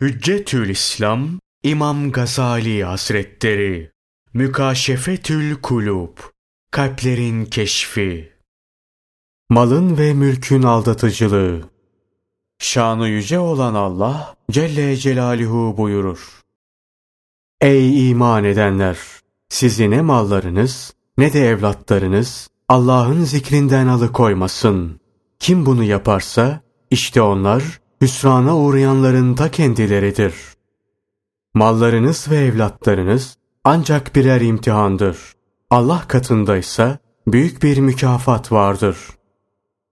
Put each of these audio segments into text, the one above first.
Hüccetül İslam İmam Gazali Hazretleri Mükaşefetül Kulub Kalplerin Keşfi Malın ve mülkün aldatıcılığı Şanı yüce olan Allah Celle Celaluhu buyurur. Ey iman edenler! Sizi ne mallarınız ne de evlatlarınız Allah'ın zikrinden alıkoymasın. Kim bunu yaparsa işte onlar hüsrana uğrayanların ta kendileridir. Mallarınız ve evlatlarınız ancak birer imtihandır. Allah katındaysa büyük bir mükafat vardır.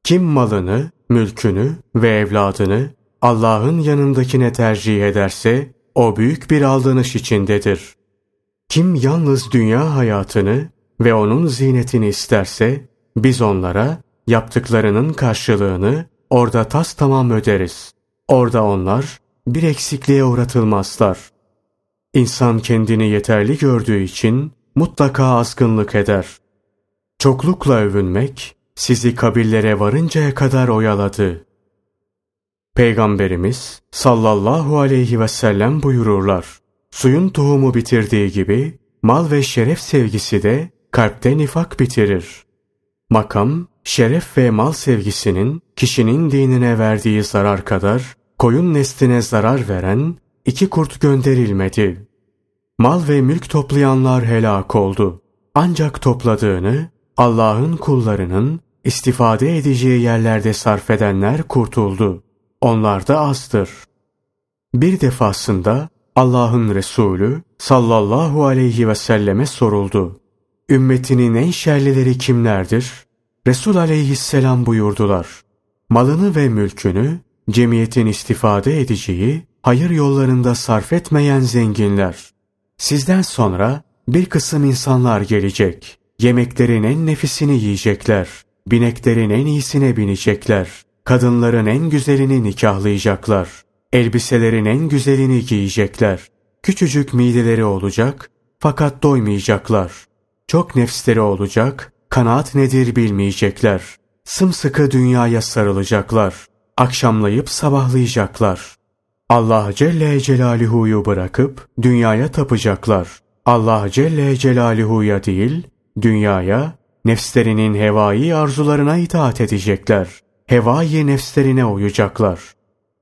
Kim malını, mülkünü ve evladını Allah'ın yanındakine tercih ederse o büyük bir aldanış içindedir. Kim yalnız dünya hayatını ve onun zinetini isterse biz onlara yaptıklarının karşılığını orada tas tamam öderiz. Orada onlar bir eksikliğe uğratılmazlar. İnsan kendini yeterli gördüğü için mutlaka azgınlık eder. Çoklukla övünmek sizi kabirlere varıncaya kadar oyaladı. Peygamberimiz sallallahu aleyhi ve sellem buyururlar. Suyun tohumu bitirdiği gibi mal ve şeref sevgisi de kalpte nifak bitirir. Makam, şeref ve mal sevgisinin kişinin dinine verdiği zarar kadar koyun nesline zarar veren iki kurt gönderilmedi. Mal ve mülk toplayanlar helak oldu. Ancak topladığını Allah'ın kullarının istifade edeceği yerlerde sarf edenler kurtuldu. Onlar da azdır. Bir defasında Allah'ın Resulü sallallahu aleyhi ve selleme soruldu. Ümmetinin en şerlileri kimlerdir? Resul aleyhisselam buyurdular. Malını ve mülkünü cemiyetin istifade edeceği, hayır yollarında sarf etmeyen zenginler. Sizden sonra bir kısım insanlar gelecek. Yemeklerin en nefisini yiyecekler. Bineklerin en iyisine binecekler. Kadınların en güzelini nikahlayacaklar. Elbiselerin en güzelini giyecekler. Küçücük mideleri olacak fakat doymayacaklar. Çok nefsleri olacak, kanaat nedir bilmeyecekler. Sımsıkı dünyaya sarılacaklar. Akşamlayıp sabahlayacaklar. Allah Celle Celaluhu'yu bırakıp dünyaya tapacaklar. Allah Celle Celaluhu'ya değil, dünyaya, nefslerinin hevai arzularına itaat edecekler. Hevai nefslerine uyacaklar.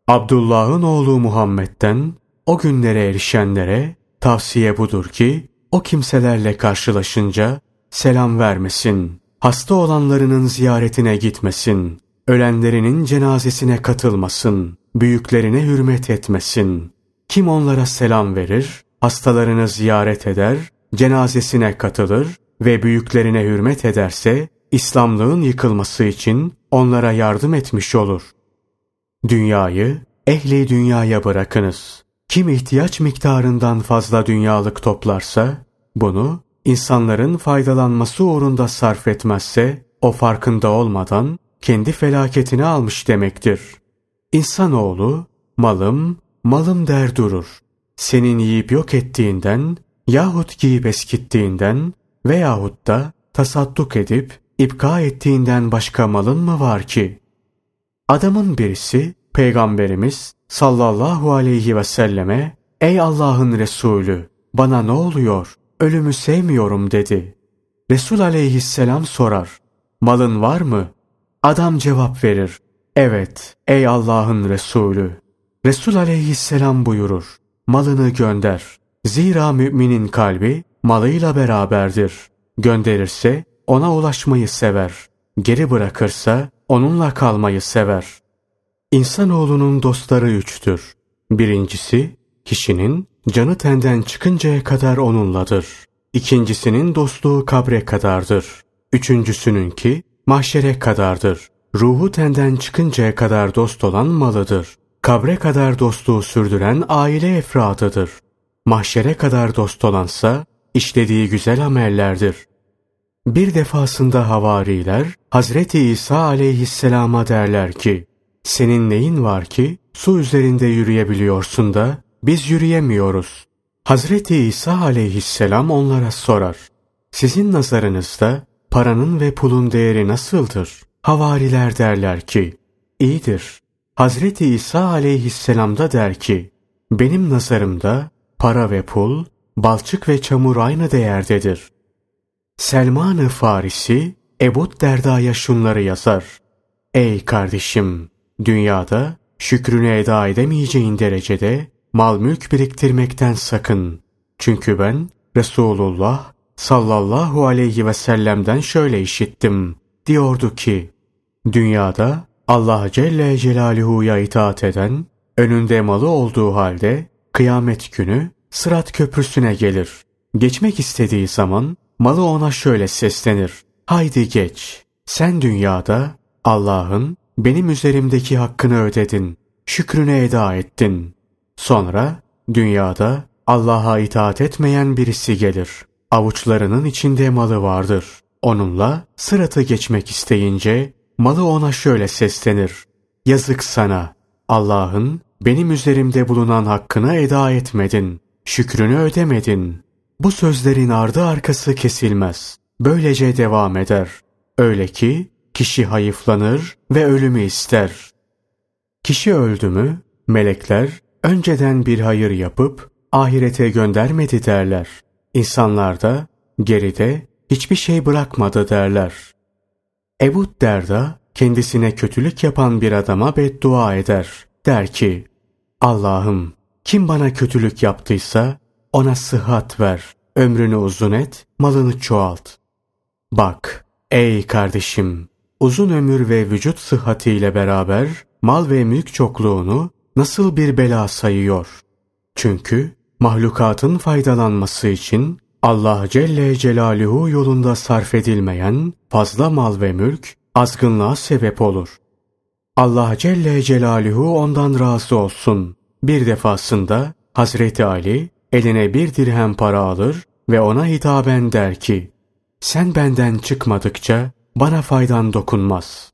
Abdullah'ın oğlu Muhammed'den o günlere erişenlere tavsiye budur ki o kimselerle karşılaşınca selam vermesin. Hasta olanlarının ziyaretine gitmesin. Ölenlerinin cenazesine katılmasın. Büyüklerine hürmet etmesin. Kim onlara selam verir, hastalarını ziyaret eder, cenazesine katılır ve büyüklerine hürmet ederse, İslamlığın yıkılması için onlara yardım etmiş olur. Dünyayı ehli dünyaya bırakınız. Kim ihtiyaç miktarından fazla dünyalık toplarsa, bunu insanların faydalanması uğrunda sarf etmezse, o farkında olmadan kendi felaketini almış demektir. İnsanoğlu, malım, malım der durur. Senin yiyip yok ettiğinden yahut giyip eskittiğinden veyahut da tasadduk edip ipka ettiğinden başka malın mı var ki? Adamın birisi Peygamberimiz sallallahu aleyhi ve selleme Ey Allah'ın Resulü bana ne oluyor ölümü sevmiyorum dedi. Resul aleyhisselam sorar malın var mı? Adam cevap verir. Evet ey Allah'ın Resulü. Resul aleyhisselam buyurur. Malını gönder. Zira müminin kalbi malıyla beraberdir. Gönderirse ona ulaşmayı sever. Geri bırakırsa onunla kalmayı sever. İnsanoğlunun dostları üçtür. Birincisi, kişinin canı tenden çıkıncaya kadar onunladır. İkincisinin dostluğu kabre kadardır. Üçüncüsününki mahşere kadardır. Ruhu tenden çıkıncaya kadar dost olan malıdır. Kabre kadar dostluğu sürdüren aile efradıdır. Mahşere kadar dost olansa işlediği güzel amellerdir. Bir defasında havariler Hazreti İsa aleyhisselama derler ki senin neyin var ki su üzerinde yürüyebiliyorsun da biz yürüyemiyoruz. Hazreti İsa aleyhisselam onlara sorar. Sizin nazarınızda paranın ve pulun değeri nasıldır? Havariler derler ki, iyidir. Hazreti İsa aleyhisselam da der ki, Benim nazarımda para ve pul, balçık ve çamur aynı değerdedir. Selman-ı Farisi Ebu Derda'ya şunları yazar. Ey kardeşim! Dünyada şükrünü eda edemeyeceğin derecede mal mülk biriktirmekten sakın. Çünkü ben Resulullah sallallahu aleyhi ve sellem'den şöyle işittim. Diyordu ki, dünyada Allah Celle Celaluhu'ya itaat eden, önünde malı olduğu halde kıyamet günü Sırat köprüsüne gelir. Geçmek istediği zaman malı ona şöyle seslenir. Haydi geç. Sen dünyada Allah'ın benim üzerimdeki hakkını ödedin. Şükrünü eda ettin. Sonra dünyada Allah'a itaat etmeyen birisi gelir. Avuçlarının içinde malı vardır. Onunla sıratı geçmek isteyince malı ona şöyle seslenir. Yazık sana. Allah'ın benim üzerimde bulunan hakkını eda etmedin. Şükrünü ödemedin. Bu sözlerin ardı arkası kesilmez. Böylece devam eder. Öyle ki kişi hayıflanır ve ölümü ister. Kişi öldü mü melekler önceden bir hayır yapıp ahirete göndermedi derler. İnsanlar da geride hiçbir şey bırakmadı derler. Ebu Derda kendisine kötülük yapan bir adama beddua eder. Der ki, Allah'ım kim bana kötülük yaptıysa ona sıhhat ver, ömrünü uzun et, malını çoğalt. Bak, ey kardeşim, uzun ömür ve vücut sıhhatiyle beraber mal ve mülk çokluğunu nasıl bir bela sayıyor. Çünkü mahlukatın faydalanması için Allah Celle Celaluhu yolunda sarf edilmeyen fazla mal ve mülk azgınlığa sebep olur. Allah Celle Celaluhu ondan razı olsun. Bir defasında Hazreti Ali eline bir dirhem para alır ve ona hitaben der ki, sen benden çıkmadıkça bana faydan dokunmaz.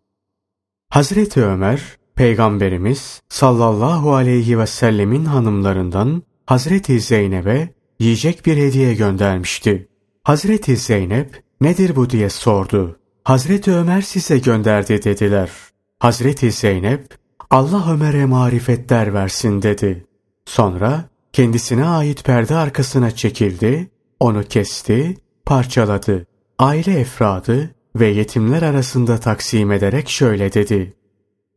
Hazreti Ömer, Peygamberimiz sallallahu aleyhi ve sellemin hanımlarından Hazreti Zeynep'e yiyecek bir hediye göndermişti. Hazreti Zeynep nedir bu diye sordu. Hazreti Ömer size gönderdi dediler. Hazreti Zeynep Allah Ömer'e marifetler versin dedi. Sonra kendisine ait perde arkasına çekildi, onu kesti, parçaladı. Aile efradı ve yetimler arasında taksim ederek şöyle dedi.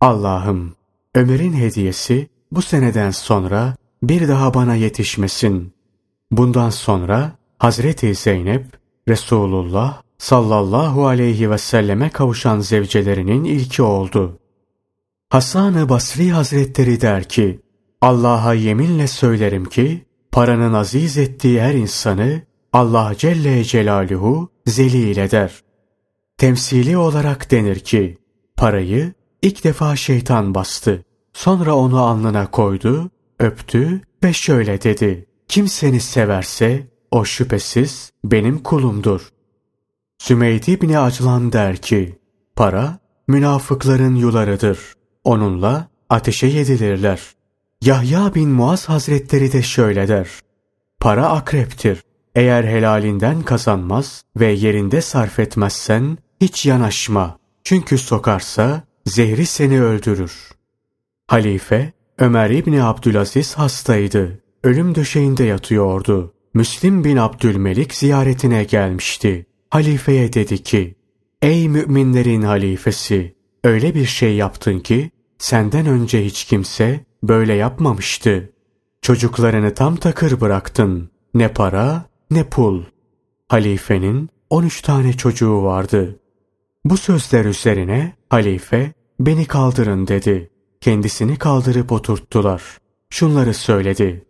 Allah'ım Ömer'in hediyesi bu seneden sonra bir daha bana yetişmesin. Bundan sonra Hazreti Zeynep Resulullah sallallahu aleyhi ve selleme kavuşan zevcelerinin ilki oldu. Hasan-ı Basri Hazretleri der ki, Allah'a yeminle söylerim ki, paranın aziz ettiği her insanı Allah Celle Celaluhu zelil eder. Temsili olarak denir ki, parayı ilk defa şeytan bastı. Sonra onu alnına koydu, öptü ve şöyle dedi. Kim seni severse o şüphesiz benim kulumdur. Sümeyt İbni Aclan der ki, para münafıkların yularıdır. Onunla ateşe yedilirler. Yahya bin Muaz Hazretleri de şöyle der. Para akreptir. Eğer helalinden kazanmaz ve yerinde sarf etmezsen hiç yanaşma. Çünkü sokarsa zehri seni öldürür. Halife Ömer İbni Abdülaziz hastaydı. Ölüm döşeğinde yatıyordu. Müslim bin Abdülmelik ziyaretine gelmişti. Halifeye dedi ki, Ey müminlerin halifesi! Öyle bir şey yaptın ki, senden önce hiç kimse böyle yapmamıştı. Çocuklarını tam takır bıraktın. Ne para ne pul. Halifenin 13 tane çocuğu vardı. Bu sözler üzerine halife beni kaldırın dedi. Kendisini kaldırıp oturttular. Şunları söyledi.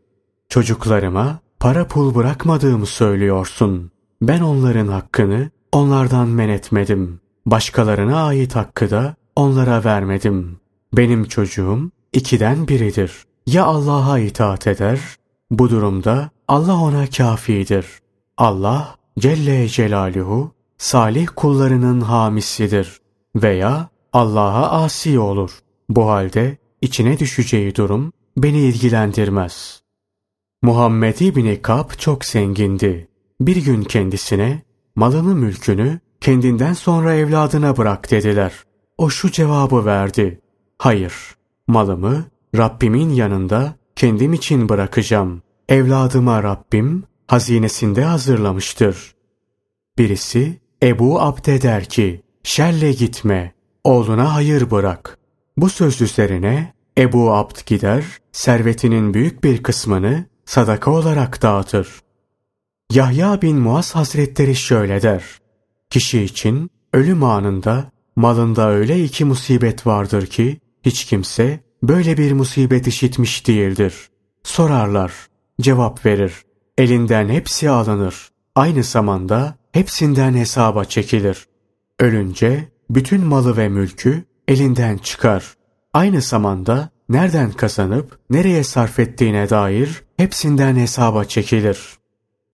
Çocuklarıma para pul bırakmadığımı söylüyorsun. Ben onların hakkını onlardan men etmedim. Başkalarına ait hakkı da onlara vermedim. Benim çocuğum ikiden biridir. Ya Allah'a itaat eder, bu durumda Allah ona kafidir. Allah Celle Celaluhu salih kullarının hamisidir. Veya Allah'a asi olur. Bu halde içine düşeceği durum beni ilgilendirmez. Muhammed İbni Kab çok zengindi. Bir gün kendisine malını mülkünü kendinden sonra evladına bırak dediler. O şu cevabı verdi. Hayır, malımı Rabbimin yanında kendim için bırakacağım. Evladıma Rabbim hazinesinde hazırlamıştır. Birisi Ebu Abde der ki, şerle gitme, oğluna hayır bırak. Bu söz üzerine Ebu Abd gider, servetinin büyük bir kısmını sadaka olarak dağıtır. Yahya bin Muaz Hazretleri şöyle der. Kişi için ölüm anında malında öyle iki musibet vardır ki hiç kimse böyle bir musibet işitmiş değildir. Sorarlar, cevap verir. Elinden hepsi alınır. Aynı zamanda hepsinden hesaba çekilir. Ölünce bütün malı ve mülkü elinden çıkar. Aynı zamanda nereden kazanıp nereye sarf ettiğine dair hepsinden hesaba çekilir.